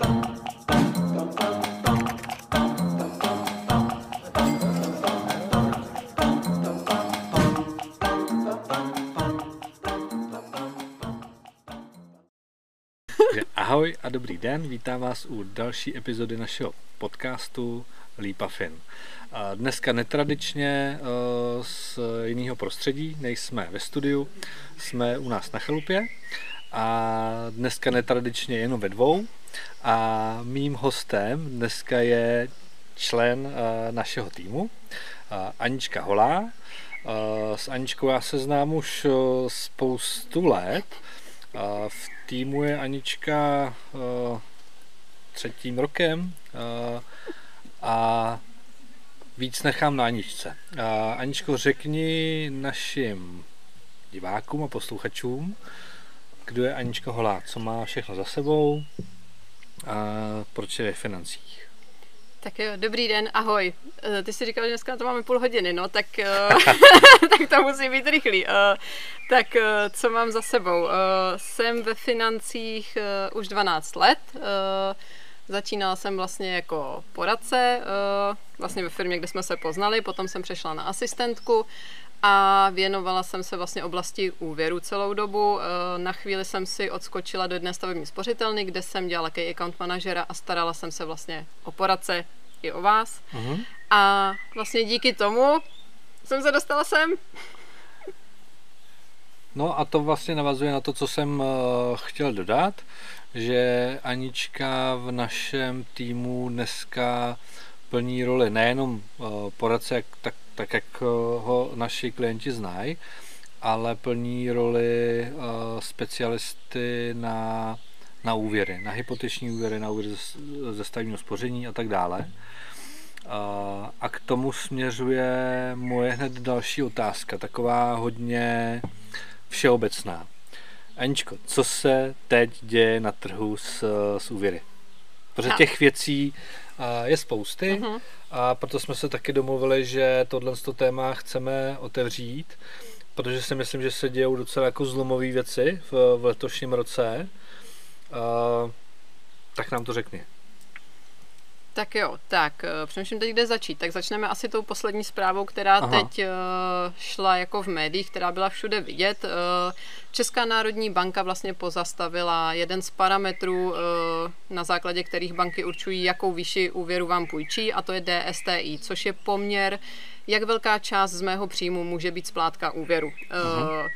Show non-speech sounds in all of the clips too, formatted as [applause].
Ahoj a dobrý den, vítám vás u další epizody našeho podcastu Lípa Fin. Dneska netradičně eh, z jiného prostředí, nejsme ve studiu, jsme u nás na chalupě a dneska netradičně jenom ve dvou a mým hostem dneska je člen eh, našeho týmu, eh, Anička Holá. S Aničkou já se znám už spoustu let. V týmu je Anička třetím rokem a víc nechám na Aničce. Aničko, řekni našim divákům a posluchačům, kdo je Anička Holá, co má všechno za sebou a proč je ve financích. Tak jo, dobrý den, ahoj. Eh, ty jsi říkal, že dneska na to máme půl hodiny, no, tak, eh, [laughs] [laughs] tak to musí být rychlý. Eh, tak co mám za sebou? Jsem ve financích už 12 let. Začínala jsem vlastně jako poradce, vlastně ve firmě, kde jsme se poznali, potom jsem přešla na asistentku a věnovala jsem se vlastně oblasti úvěru celou dobu. Na chvíli jsem si odskočila do jedné stavební spořitelny, kde jsem dělala key account manažera a starala jsem se vlastně o poradce i o vás. Uh-huh. A vlastně díky tomu jsem se dostala sem. No a to vlastně navazuje na to, co jsem uh, chtěl dodat, že Anička v našem týmu dneska plní roli nejenom uh, poradce, jak, tak, tak jak uh, ho naši klienti znají, ale plní roli uh, specialisty na na úvěry, na hypoteční úvěry, na úvěry ze stavního spoření a tak dále. A k tomu směřuje moje hned další otázka, taková hodně všeobecná. Aničko, co se teď děje na trhu s, s úvěry? Protože těch věcí je spousty uh-huh. a proto jsme se taky domluvili, že tohle téma chceme otevřít, protože si myslím, že se dějou docela jako zlomové věci v, v letošním roce Uh, tak nám to řekni. Tak jo, tak eh, přemýšlím teď, kde začít. Tak začneme asi tou poslední zprávou, která Aha. teď uh, šla jako v médiích, která byla všude vidět. Uh, Česká národní banka vlastně pozastavila jeden z parametrů, na základě kterých banky určují, jakou výši úvěru vám půjčí, a to je DSTI, což je poměr, jak velká část z mého příjmu může být splátka úvěru. Uh,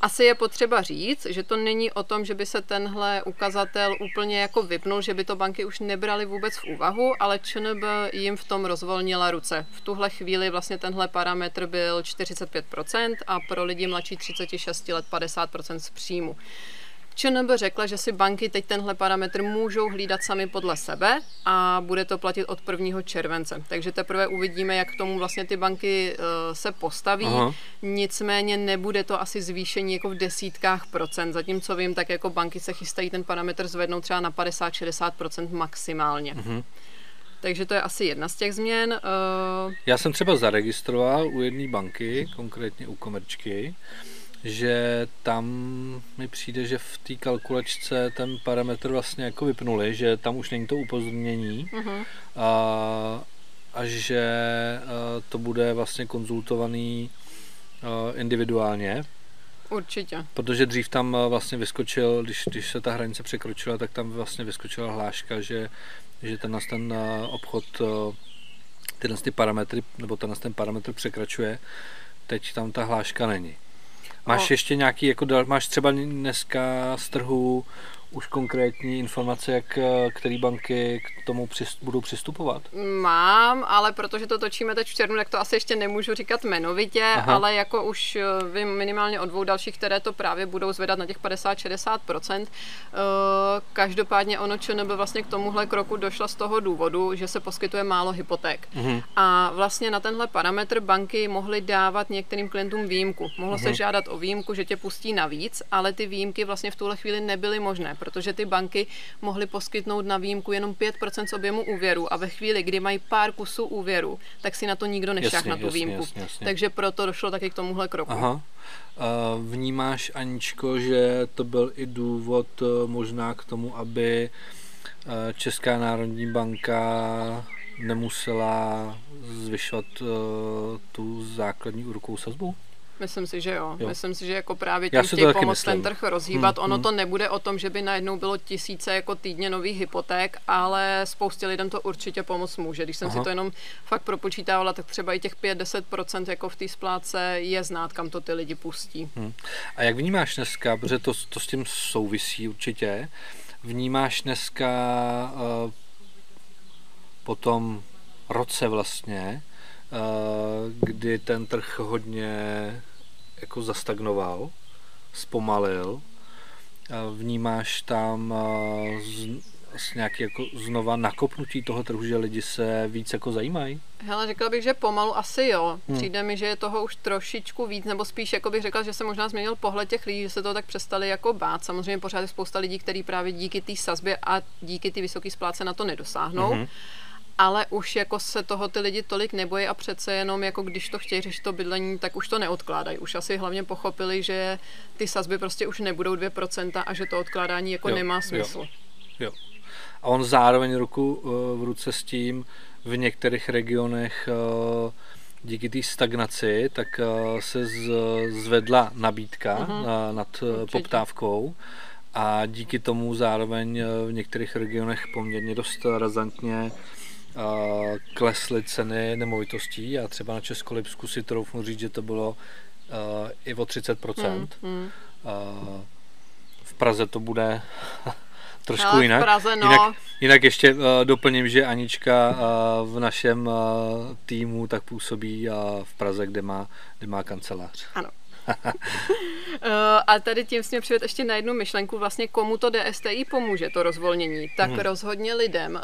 asi je potřeba říct, že to není o tom, že by se tenhle ukazatel úplně jako vypnul, že by to banky už nebrali vůbec v úvahu, ale ČNB jim v tom rozvolnila ruce. V tuhle chvíli vlastně tenhle parametr byl 45% a pro lidi mladší 36 let 50% z příjmu. ČNB řekla, že si banky teď tenhle parametr můžou hlídat sami podle sebe a bude to platit od 1. července. Takže teprve uvidíme, jak k tomu vlastně ty banky uh, se postaví. Aha. Nicméně nebude to asi zvýšení jako v desítkách procent. Zatímco vím, tak jako banky se chystají ten parametr zvednout třeba na 50-60% maximálně. Uh-huh. Takže to je asi jedna z těch změn. Uh... Já jsem třeba zaregistroval u jedné banky, konkrétně u Komerčky, že tam mi přijde, že v té kalkulačce ten parametr vlastně jako vypnuli, že tam už není to upozornění uh-huh. a, a že to bude vlastně konzultovaný individuálně. Určitě. Protože dřív tam vlastně vyskočil, když, když se ta hranice překročila, tak tam vlastně vyskočila hláška, že, že ten, ten obchod tyhle ty parametry, nebo ten, ten parametr překračuje, teď tam ta hláška není. Máš o... ještě nějaký, jako máš třeba dneska z trhu už konkrétní informace, jak eh, které banky k tomu přist, budou přistupovat? Mám, ale protože to točíme teď v červnu, tak to asi ještě nemůžu říkat jmenovitě, Aha. ale jako už eh, vím minimálně o dvou dalších, které to právě budou zvedat na těch 50-60%. Eh, každopádně ono ČNB vlastně k tomuhle kroku došla z toho důvodu, že se poskytuje málo hypoték. Mhm. A vlastně na tenhle parametr banky mohly dávat některým klientům výjimku. Mohlo mhm. se žádat o výjimku, že tě pustí navíc, ale ty výjimky vlastně v tuhle chvíli nebyly možné protože ty banky mohly poskytnout na výjimku jenom 5% z objemu úvěru a ve chvíli, kdy mají pár kusů úvěru, tak si na to nikdo nešáh na tu jasně, výjimku. Jasně, jasně. Takže proto došlo taky k tomuhle kroku. Aha. Vnímáš, Aničko, že to byl i důvod eh, možná k tomu, aby Česká národní banka nemusela zvyšovat uh, tu základní úrokovou sazbu? Myslím si, že jo. jo. Myslím si, že jako právě tím chtějí pomoct ten trh rozhýbat. Hmm, ono hmm. to nebude o tom, že by najednou bylo tisíce jako týdně nových hypoték, ale spoustě lidem to určitě pomoct může. Když jsem Aha. si to jenom fakt propočítávala, tak třeba i těch 5-10% jako v té splátce je znát, kam to ty lidi pustí. Hmm. A jak vnímáš dneska, protože to, to s tím souvisí určitě, vnímáš dneska uh, po tom roce vlastně, uh, kdy ten trh hodně jako zastagnoval, zpomalil. Vnímáš tam z, z nějaký jako znova nakopnutí toho trhu, že lidi se víc jako zajímají? Hele, řekla bych, že pomalu asi jo. Hmm. Přijde mi, že je toho už trošičku víc, nebo spíš jako bych řekla, že se možná změnil pohled těch lidí, že se to tak přestali jako bát. Samozřejmě pořád je spousta lidí, kteří právě díky té sazbě a díky ty vysoké spláce na to nedosáhnou. Hmm ale už jako se toho ty lidi tolik nebojí a přece jenom jako když to chtějí řešit to bydlení, tak už to neodkládají. Už asi hlavně pochopili, že ty sazby prostě už nebudou 2% a že to odkládání jako jo, nemá smysl. Jo, jo. A on zároveň ruku uh, v ruce s tím v některých regionech uh, díky té stagnaci, tak uh, se zvedla nabídka uh-huh. na, nad Určitě. poptávkou a díky tomu zároveň v některých regionech poměrně dost razantně klesly ceny nemovitostí a třeba na Českolipsku si troufnu říct, že to bylo i o 30%. Mm, mm. V Praze to bude [laughs] trošku Ale jinak. V Praze, no. jinak. Jinak ještě uh, doplním, že Anička uh, v našem uh, týmu tak působí uh, v Praze, kde má, kde má kancelář. Ano. Eh, a tady tím jsme přived ještě na jednu myšlenku, vlastně komu to DSTI pomůže, to rozvolnění. Tak hmm. rozhodně lidem, eh,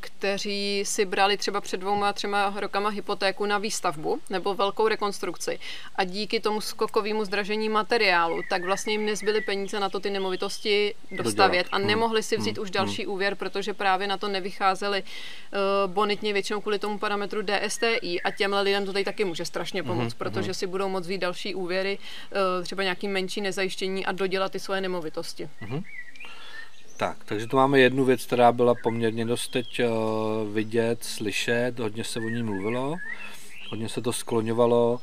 kteří si brali třeba před dvouma, třema rokama hypotéku na výstavbu nebo velkou rekonstrukci a díky tomu skokovému zdražení materiálu, tak vlastně jim nezbyly peníze na to ty nemovitosti dostavět a hmm. nemohli si vzít hmm. už další hmm. úvěr, protože právě na to nevycházeli eh, bonitně většinou kvůli tomu parametru DSTI a těmhle lidem to tady taky může strašně pomoct, hmm. protože hmm. si budou moct vzít další úvěry Eh, třeba nějaký menší nezajištění a dodělat ty svoje nemovitosti. Mm-hmm. Tak, takže tu máme jednu věc, která byla poměrně dost teď uh, vidět, slyšet, hodně se o ní mluvilo, hodně se to skloňovalo,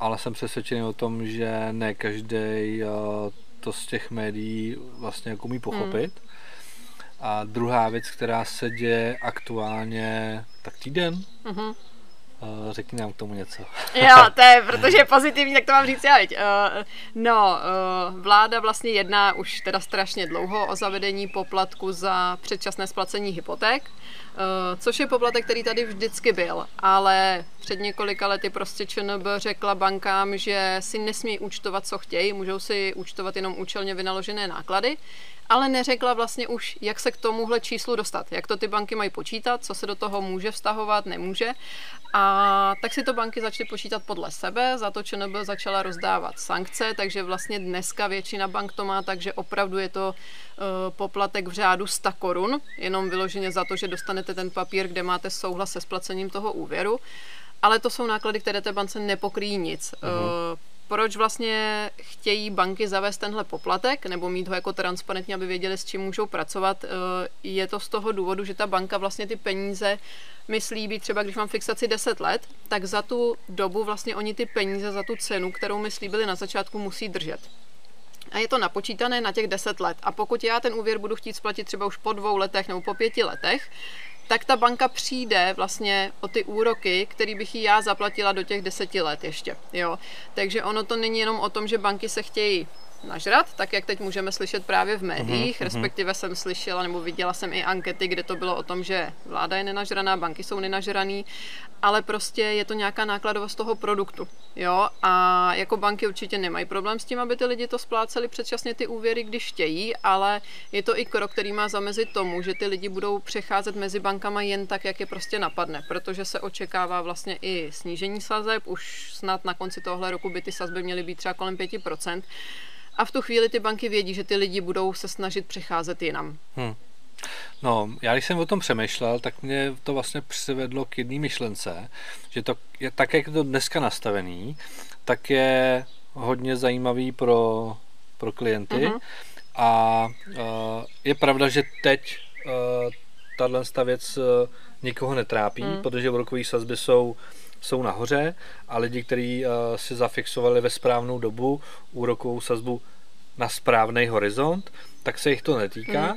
ale jsem přesvědčený o tom, že ne každý uh, to z těch médií vlastně jako umí pochopit. Mm. A druhá věc, která se děje aktuálně, tak týden, mm-hmm Řekni nám k tomu něco. [laughs] jo, to je, protože je pozitivní, tak to mám říct já, Uh, no, uh, vláda vlastně jedná už teda strašně dlouho o zavedení poplatku za předčasné splacení hypoték, uh, což je poplatek, který tady vždycky byl, ale před několika lety prostě ČNB řekla bankám, že si nesmí účtovat, co chtějí, můžou si účtovat jenom účelně vynaložené náklady, ale neřekla vlastně už, jak se k tomuhle číslu dostat, jak to ty banky mají počítat, co se do toho může vztahovat, nemůže. A tak si to banky začaly počítat podle sebe, za to ČNB začala rozdávat sankce, takže vlastně dneska většina bank to má tak, že opravdu je to uh, poplatek v řádu 100 korun, jenom vyloženě za to, že dostanete ten papír, kde máte souhlas se splacením toho úvěru. Ale to jsou náklady, které té bance nepokryjí nic. Uh-huh proč vlastně chtějí banky zavést tenhle poplatek nebo mít ho jako transparentně, aby věděli, s čím můžou pracovat. Eh, je to z toho důvodu, že ta banka vlastně ty peníze myslí být třeba, když mám fixaci 10 let, tak za tu dobu vlastně oni ty peníze za tu cenu, kterou mi slíbili na začátku, musí držet. A je to napočítané na těch 10 let. A pokud já ten úvěr budu chtít splatit třeba už po dvou letech nebo po pěti letech, tak ta banka přijde vlastně o ty úroky, který bych jí já zaplatila do těch deseti let ještě. Jo. Takže ono to není jenom o tom, že banky se chtějí nažrat, tak jak teď můžeme slyšet právě v médiích, uh-huh, respektive jsem slyšela nebo viděla jsem i ankety, kde to bylo o tom, že vláda je nenažraná, banky jsou nenažraný, ale prostě je to nějaká nákladovost toho produktu. Jo? A jako banky určitě nemají problém s tím, aby ty lidi to spláceli předčasně ty úvěry, když chtějí, ale je to i krok, který má zamezit tomu, že ty lidi budou přecházet mezi bankama jen tak, jak je prostě napadne, protože se očekává vlastně i snížení sazeb, už snad na konci tohle roku by ty sazby měly být třeba kolem 5%. A v tu chvíli ty banky vědí, že ty lidi budou se snažit přecházet jinam. Hmm. No, já když jsem o tom přemýšlel, tak mě to vlastně přivedlo k jedné myšlence, že to je tak, jak je to dneska nastavený, tak je hodně zajímavý pro, pro klienty, uh-huh. A je pravda, že teď tahle věc nikoho netrápí, hmm. protože úrokové sazby jsou jsou nahoře a lidi, kteří uh, si zafixovali ve správnou dobu úrokovou sazbu na správný horizont, tak se jich to netýká. Hmm.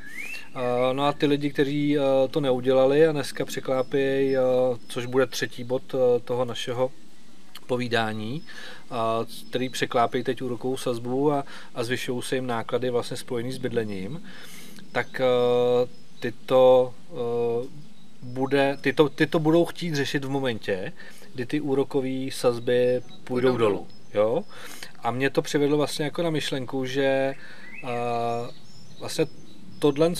Uh, no a ty lidi, kteří uh, to neudělali a dneska překlápějí, což bude třetí bod toho našeho povídání, který překlápějí teď úrokovou sazbu a, a zvyšují se jim náklady vlastně spojený s bydlením, tak tyto bude, ty, to, ty to budou chtít řešit v momentě, kdy ty úrokové sazby půjdou Půjdou dolů. Jo? A mě to přivedlo vlastně jako na myšlenku, že uh, vlastně tohle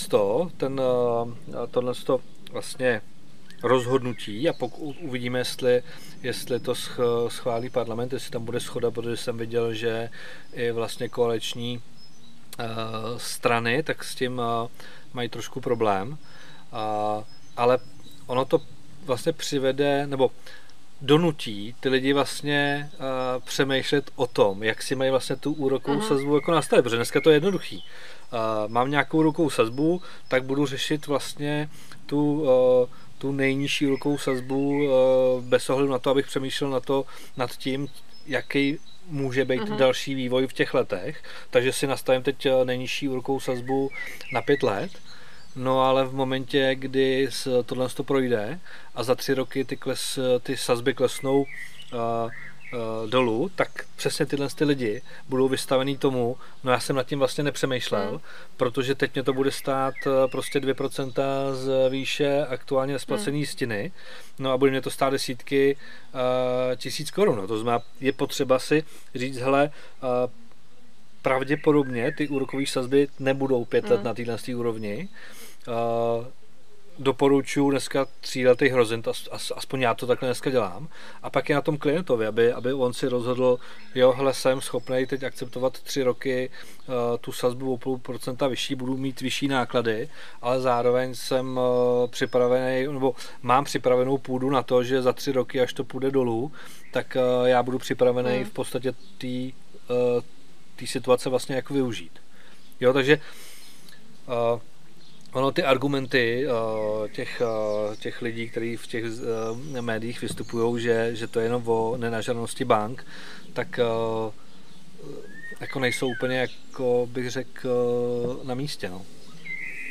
ten, uh, tohle vlastně rozhodnutí a pokud uvidíme, jestli, jestli to schválí parlament, jestli tam bude schoda, protože jsem viděl, že i vlastně koaliční uh, strany, tak s tím uh, mají trošku problém. Uh, ale ono to vlastně přivede, nebo donutí ty lidi vlastně uh, přemýšlet o tom, jak si mají vlastně tu úrokovou uh-huh. sazbu jako nastavit, protože dneska to je jednoduchý. Uh, mám nějakou úrokovou sazbu, tak budu řešit vlastně tu, uh, tu nejnižší úrokovou sazbu uh, bez ohledu na to, abych přemýšlel na to, nad tím, jaký může být uh-huh. další vývoj v těch letech. Takže si nastavím teď nejnižší úrokovou sazbu na pět let No ale v momentě, kdy tohle to projde a za tři roky ty, kles, ty sazby klesnou uh, uh, dolů, tak přesně tyhle ty lidi budou vystavený tomu, no já jsem nad tím vlastně nepřemýšlel, hmm. protože teď mě to bude stát uh, prostě 2% z výše aktuálně nesplacený hmm. stiny, no a bude mě to stát desítky uh, tisíc korun. No, to znamená, je potřeba si říct, hele, uh, pravděpodobně ty úrokové sazby nebudou pět let hmm. na téhle úrovni, Uh, doporučuji dneska tříletý hrozent, aspoň já to takhle dneska dělám. A pak je na tom klientovi, aby, aby on si rozhodl, jo, hele, jsem schopný teď akceptovat tři roky uh, tu sazbu o půl procenta vyšší, budu mít vyšší náklady, ale zároveň jsem uh, připravený, nebo mám připravenou půdu na to, že za tři roky, až to půjde dolů, tak uh, já budu připravený hmm. v podstatě té uh, situace vlastně jako využít. Jo, takže uh, Ono ty argumenty uh, těch, uh, těch lidí, kteří v těch uh, médiích vystupují, že, že to je jenom o nenažranosti bank, tak jako nejsou úplně, jako bych řekl, na místě. No.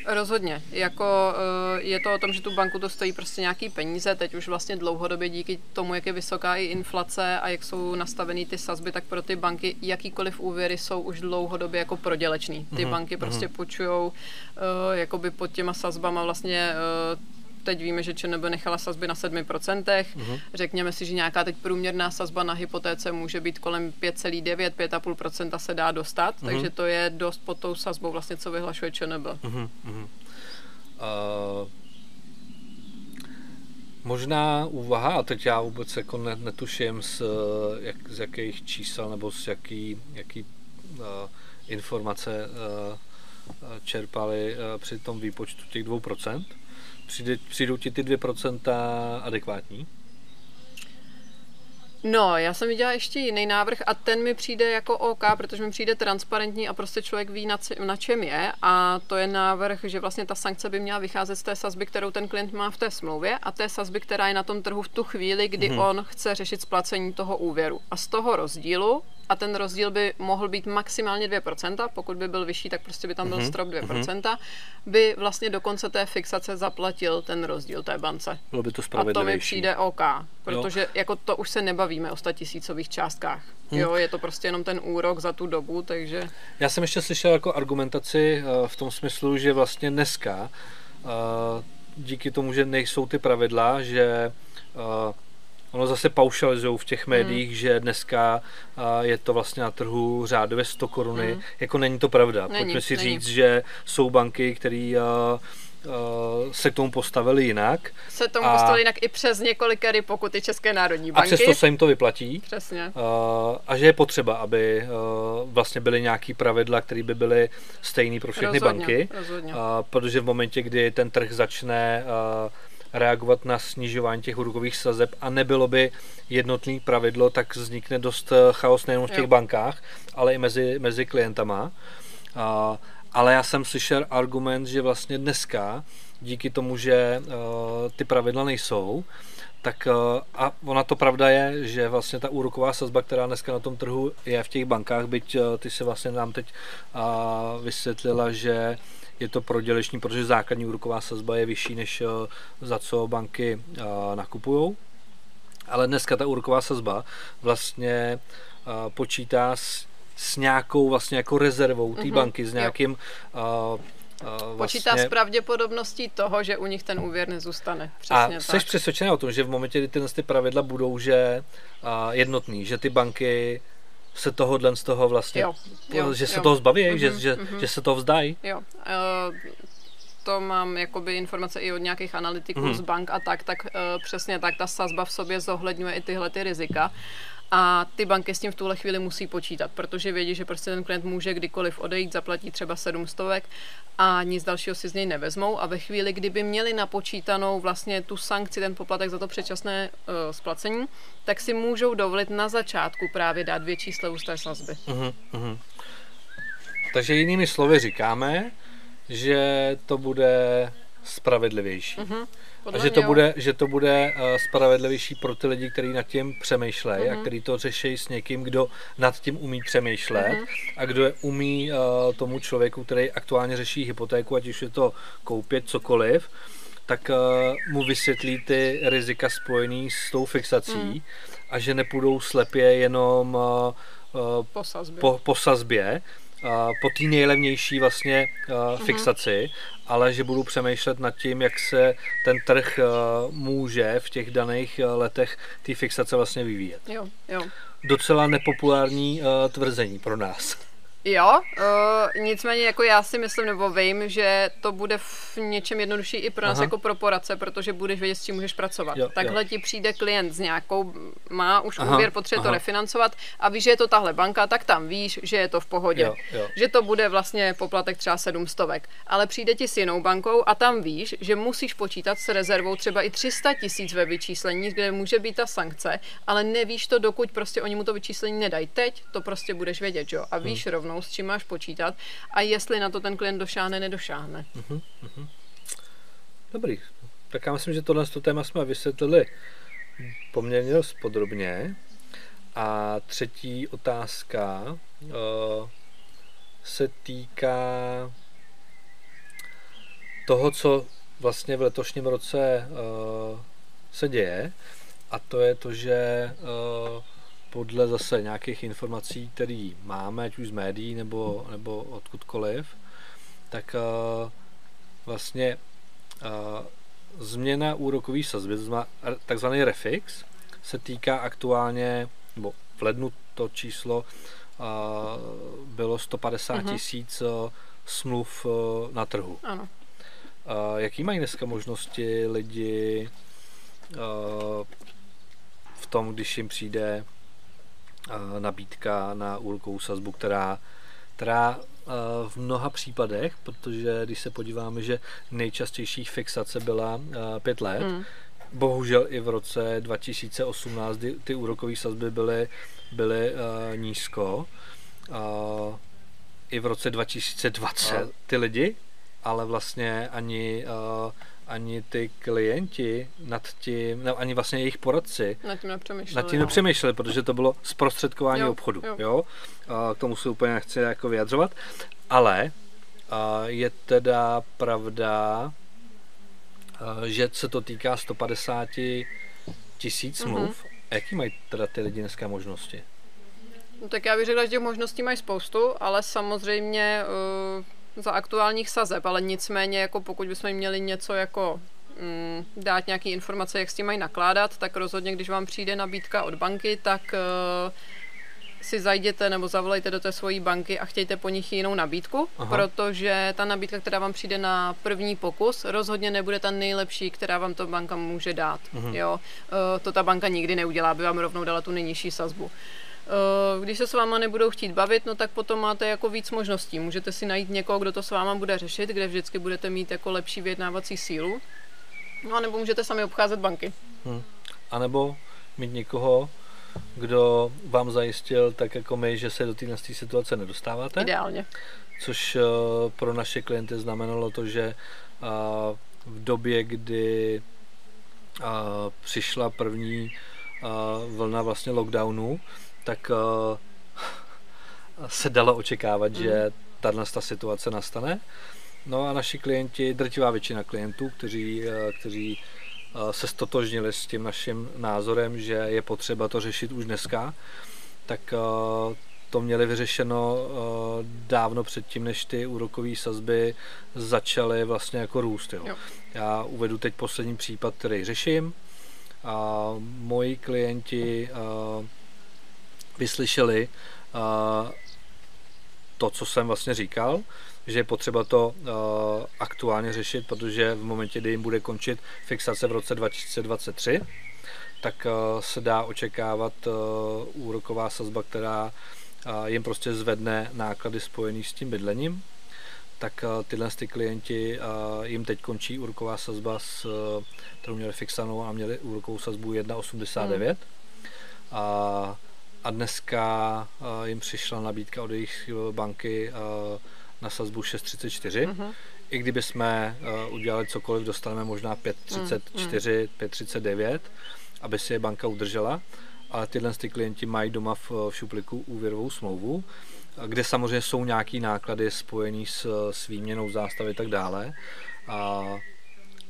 Rozhodně. Jako eh, je to o tom, že tu banku to stojí prostě nějaký peníze. Teď už vlastně dlouhodobě díky tomu, jak je vysoká i inflace a jak jsou nastavený ty sazby, tak pro ty banky jakýkoliv úvěry jsou už dlouhodobě jako prodělečný. Ty mm-hmm. banky prostě mm-hmm. půjčujou uh, jakoby pod těma sazbama vlastně uh, teď víme, že ČNB nechala sazby na 7%. Uh-huh. Řekněme si, že nějaká teď průměrná sazba na hypotéce může být kolem 5,9, 5,5% se dá dostat, uh-huh. takže to je dost pod tou sazbou vlastně, co vyhlašuje ČNB. Uh-huh. Uh-huh. Uh... Možná úvaha, a teď já vůbec jako netuším z, jak, z jakých čísel nebo z jaký, jaký uh, informace uh, čerpali uh, při tom výpočtu těch 2%. Přijde, přijdou ti ty 2% adekvátní? No, já jsem viděla ještě jiný návrh a ten mi přijde jako OK, protože mi přijde transparentní a prostě člověk ví, na, na čem je a to je návrh, že vlastně ta sankce by měla vycházet z té sazby, kterou ten klient má v té smlouvě a té sazby, která je na tom trhu v tu chvíli, kdy mm-hmm. on chce řešit splacení toho úvěru. A z toho rozdílu a ten rozdíl by mohl být maximálně 2%, pokud by byl vyšší, tak prostě by tam byl mm-hmm. strop 2%, mm-hmm. by vlastně do konce té fixace zaplatil ten rozdíl té bance. Bylo by to A to mi přijde OK, protože jo. jako to už se nebavíme o tisícových částkách. Hmm. Jo, je to prostě jenom ten úrok za tu dobu, takže... Já jsem ještě slyšel jako argumentaci uh, v tom smyslu, že vlastně dneska uh, díky tomu, že nejsou ty pravidla, že uh, ono zase paušalizují v těch médiích, hmm. že dneska je to vlastně na trhu řádově 100 koruny. Hmm. Jako není to pravda. Není, Pojďme si není. říct, že jsou banky, které se k tomu postavili jinak. Se tomu a, postavili jinak i přes několikery pokuty České národní banky. A přesto se jim to vyplatí. Přesně. A že je potřeba, aby vlastně byly nějaký pravidla, které by byly stejné pro všechny rozhodně, banky. Rozhodně. Protože v momentě, kdy ten trh začne reagovat na snižování těch úrokových sazeb a nebylo by jednotný pravidlo, tak vznikne dost chaos nejen v těch jo. bankách, ale i mezi, mezi klientama. A, ale já jsem slyšel argument, že vlastně dneska, díky tomu, že uh, ty pravidla nejsou, tak uh, a ona to pravda je, že vlastně ta úroková sazba, která dneska na tom trhu je v těch bankách, byť uh, ty se vlastně nám teď uh, vysvětlila, že je to prodělečný, protože základní úroková sazba je vyšší, než uh, za co banky uh, nakupují. Ale dneska ta úroková sazba vlastně uh, počítá s, s nějakou vlastně jako rezervou té mm-hmm, banky, s nějakým Uh, vlastně... Počítá s pravděpodobností toho, že u nich ten úvěr nezůstane. Přesně a jsi přesvědčený o tom, že v momentě, kdy tyhle ty pravidla budou že uh, jednotný, že ty banky se tohohle z toho vlastně, jo, jo, že se jo. toho zbaví, mm-hmm, že, že, mm-hmm. že se toho vzdají? Jo. Uh, to mám jakoby informace i od nějakých analytiků mm-hmm. z bank a tak, tak uh, přesně tak ta sazba v sobě zohledňuje i tyhle ty rizika. A ty banky s tím v tuhle chvíli musí počítat, protože vědí, že prostě ten klient může kdykoliv odejít, zaplatí třeba 700 a nic dalšího si z něj nevezmou. A ve chvíli, kdyby měli napočítanou vlastně tu sankci, ten poplatek za to předčasné uh, splacení, tak si můžou dovolit na začátku právě dát větší slevu z té sazby. Uh-huh, uh-huh. Takže jinými slovy říkáme, že to bude spravedlivější. Uh-huh. Podle a že to, bude, že to bude uh, spravedlivější pro ty lidi, kteří nad tím přemýšlejí uh-huh. a mhm. kteří to řeší s někým, kdo nad tím umí přemýšlet uh-huh. a kdo je umí uh, tomu člověku, který aktuálně řeší hypotéku, ať už je to koupit cokoliv, tak uh, mu vysvětlí ty rizika spojený s tou fixací uh-huh. a že nepůjdou slepě jenom uh, po sazbě. Po, po sazbě po té nejlevnější vlastně uh, fixaci, ale že budu přemýšlet nad tím, jak se ten trh může v těch daných letech ty fixace vlastně vyvíjet. Jo, jo. Docela nepopulární tvrzení pro nás. Jo, uh, nicméně jako já si myslím, nebo vím, že to bude v něčem jednodušší i pro nás Aha. jako pro poradce, protože budeš vědět, s čím můžeš pracovat. Jo, Takhle jo. ti přijde klient s nějakou, má už Aha, úvěr, potřebuje to refinancovat a víš, že je to tahle banka, tak tam víš, že je to v pohodě. Jo, jo. Že to bude vlastně poplatek třeba 700. Ale přijde ti s jinou bankou a tam víš, že musíš počítat s rezervou třeba i 300 tisíc ve vyčíslení, kde může být ta sankce, ale nevíš to, dokud prostě oni mu to vyčíslení nedají. Teď to prostě budeš vědět, jo? A víš hmm. rovnou rovnou, s čím máš počítat a jestli na to ten klient došáhne, nedošáhne. Uh-huh. Dobrý. Tak já myslím, že tohle téma jsme vysvětlili poměrně dost podrobně. A třetí otázka uh, se týká toho, co vlastně v letošním roce uh, se děje. A to je to, že uh, podle zase nějakých informací, které máme, ať už z médií nebo, nebo odkudkoliv, tak uh, vlastně uh, změna úrokový sazby, takzvaný refix, se týká aktuálně, nebo v lednu to číslo uh, bylo 150 uh-huh. tisíc uh, smluv uh, na trhu. Ano. Uh, jaký mají dneska možnosti lidi uh, v tom, když jim přijde nabídka na úrokovou sazbu, která, která v mnoha případech, protože když se podíváme, že nejčastější fixace byla pět let, hmm. bohužel i v roce 2018 ty, ty úrokové sazby byly, byly uh, nízko. Uh, I v roce 2020 ty lidi, ale vlastně ani uh, ani ty klienti nad tím, ne, ani vlastně jejich poradci nad tím nepřemýšleli, nad tím nepřemýšleli protože to bylo zprostředkování jo, obchodu. Jo. Jo? A k tomu se úplně nechci jako vyjadřovat, ale a je teda pravda, že se to týká 150 tisíc mhm. smluv. Mm-hmm. Jaký mají teda ty lidi dneska možnosti? No, tak já bych řekla, že těch možností mají spoustu, ale samozřejmě uh za aktuálních sazeb, ale nicméně, jako pokud bychom měli něco jako mm, dát nějaké informace, jak s tím mají nakládat, tak rozhodně, když vám přijde nabídka od banky, tak uh, si zajděte nebo zavolejte do té svojí banky a chtějte po nich jinou nabídku, Aha. protože ta nabídka, která vám přijde na první pokus, rozhodně nebude ta nejlepší, která vám to banka může dát. Uh-huh. Jo? Uh, to ta banka nikdy neudělá, aby vám rovnou dala tu nejnižší sazbu. Eh, když se s váma nebudou chtít bavit, no tak potom máte jako víc možností. Můžete si najít někoho, kdo to s váma bude řešit, kde vždycky budete mít jako lepší vyjednávací sílu. No a nebo můžete sami obcházet banky. Hmm. A nebo mít někoho, kdo vám zajistil, tak jako my, že se do téhle situace nedostáváte. Ideálně. což pro naše klienty znamenalo to, že v době, kdy přišla první vlna vlastně lockdownu, tak se dalo očekávat, mm. že tahle ta situace nastane. No a naši klienti, drtivá většina klientů, kteří, kteří se stotožnili s tím naším názorem, že je potřeba to řešit už dneska, tak to měli vyřešeno dávno předtím, než ty úrokové sazby začaly vlastně jako růst. Jo. Jo. Já uvedu teď poslední případ, který řeším. A moji klienti vyslyšeli to, co jsem vlastně říkal, že je potřeba to uh, aktuálně řešit, protože v momentě, kdy jim bude končit fixace v roce 2023, tak uh, se dá očekávat uh, úroková sazba, která uh, jim prostě zvedne náklady spojené s tím bydlením. Tak uh, tyhle ty klienti, uh, jim teď končí úroková sazba, s, uh, kterou měli fixanou a měli úrokovou sazbu 1,89. Hmm. A, a dneska uh, jim přišla nabídka od jejich banky uh, na sazbu 6,34. Mm-hmm. I kdyby jsme uh, udělali cokoliv, dostaneme možná 5,34, mm. 5,39, aby si je banka udržela. Ale tyhle ty klienti mají doma v, v šupliku úvěrovou smlouvu, kde samozřejmě jsou nějaké náklady spojené s, s výměnou zástavy a tak dále. A,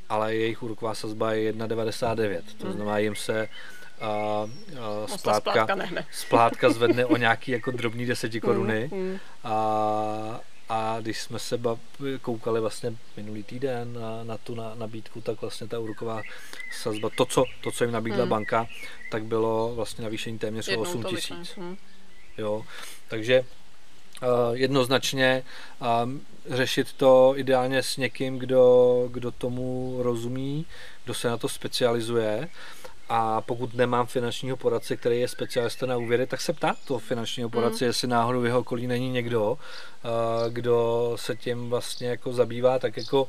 ale jejich úroková sazba je 1,99. To mm. znamená, jim se a, a splátka, splátka zvedne o [laughs] nějaký jako drobný deseti mm. a, a když jsme se koukali vlastně minulý týden na, na tu na, nabídku, tak vlastně ta úroková sazba, to co, to, co jim nabídla hmm. banka, tak bylo vlastně navýšení téměř o 8 tisíc. Hmm. Jo, takže uh, jednoznačně uh, řešit to ideálně s někým, kdo, kdo tomu rozumí, kdo se na to specializuje a pokud nemám finančního poradce, který je specialista na úvěry, tak se ptát toho finančního poradce, mm. jestli náhodou v jeho okolí není někdo, kdo se tím vlastně jako zabývá, tak jako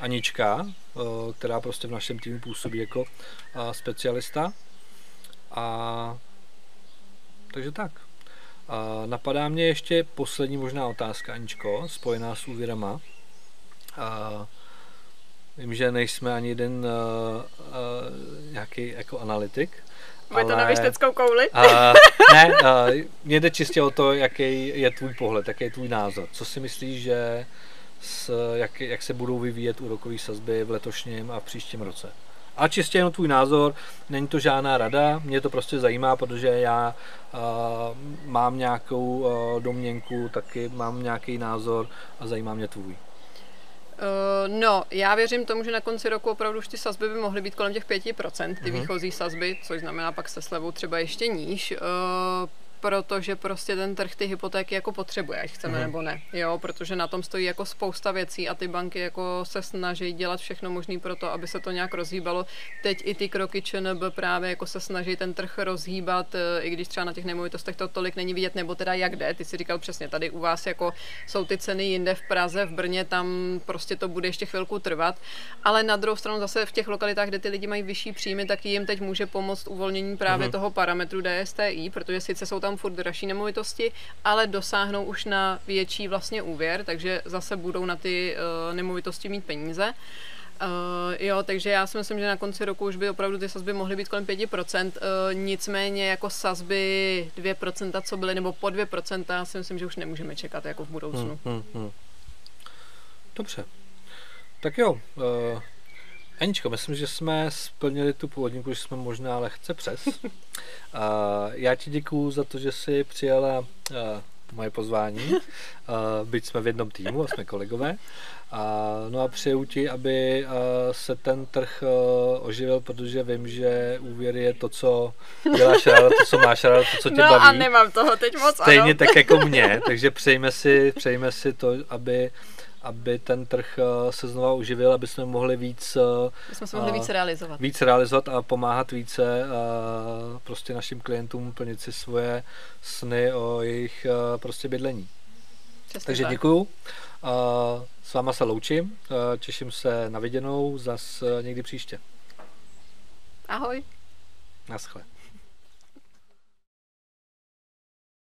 Anička, která prostě v našem týmu působí jako specialista. A takže tak. A napadá mě ještě poslední možná otázka, Aničko, spojená s úvěrama. A Vím, že nejsme ani jeden uh, uh, nějaký jako analytik. Bude ale, to na věšteckou kouli? uh, ne, uh, mě jde čistě o to, jaký je tvůj pohled, jaký je tvůj názor. Co si myslíš, že s, jak, jak se budou vyvíjet úrokové sazby v letošním a v příštím roce? A čistě jenom tvůj názor, není to žádná rada, mě to prostě zajímá, protože já uh, mám nějakou uh, domněnku, taky mám nějaký názor a zajímá mě tvůj. Uh, no, já věřím tomu, že na konci roku opravdu už ty sazby by mohly být kolem těch 5%, ty uh-huh. výchozí sazby, což znamená pak se slevou třeba ještě níž. Uh, protože prostě ten trh ty hypotéky jako potřebuje, ať chceme mm. nebo ne. Jo, protože na tom stojí jako spousta věcí a ty banky jako se snaží dělat všechno možné pro to, aby se to nějak rozhýbalo. Teď i ty kroky ČNB právě jako se snaží ten trh rozhýbat, e, i když třeba na těch nemovitostech to tolik není vidět, nebo teda jak jde. Ty si říkal přesně, tady u vás jako jsou ty ceny jinde v Praze, v Brně, tam prostě to bude ještě chvilku trvat. Ale na druhou stranu zase v těch lokalitách, kde ty lidi mají vyšší příjmy, tak jim teď může pomoct uvolnění právě mm. toho parametru DSTI, protože sice jsou tam tam furt dražší nemovitosti, ale dosáhnou už na větší vlastně úvěr, takže zase budou na ty uh, nemovitosti mít peníze. Uh, jo, takže já si myslím, že na konci roku už by opravdu ty sazby mohly být kolem 5%, uh, nicméně jako sazby 2%, co byly, nebo po 2%, já si myslím, že už nemůžeme čekat jako v budoucnu. Hmm, hmm, hmm. Dobře. Tak jo, uh, Aničko, myslím, že jsme splnili tu původní, že jsme možná lehce přes. [laughs] Já ti děkuju za to, že jsi přijala moje pozvání, byť jsme v jednom týmu a jsme kolegové. No a přeju ti, aby se ten trh oživil, protože vím, že úvěr je to, co děláš ráda, to, co máš ráda, to, co tě no baví. No a nemám toho teď moc, Stejně ano. tak jako mě, [laughs] takže přejme si, přejme si to, aby aby ten trh eh, se znova uživil, aby jsme mohli víc, aby jsme se mohli víc realizovat. víc realizovat a pomáhat více prostě našim klientům plnit si svoje sny o jejich prostě bydlení. Přesně Takže tak. děkuju. S váma se loučím, těším se na viděnou zas někdy příště. Ahoj. Naschle.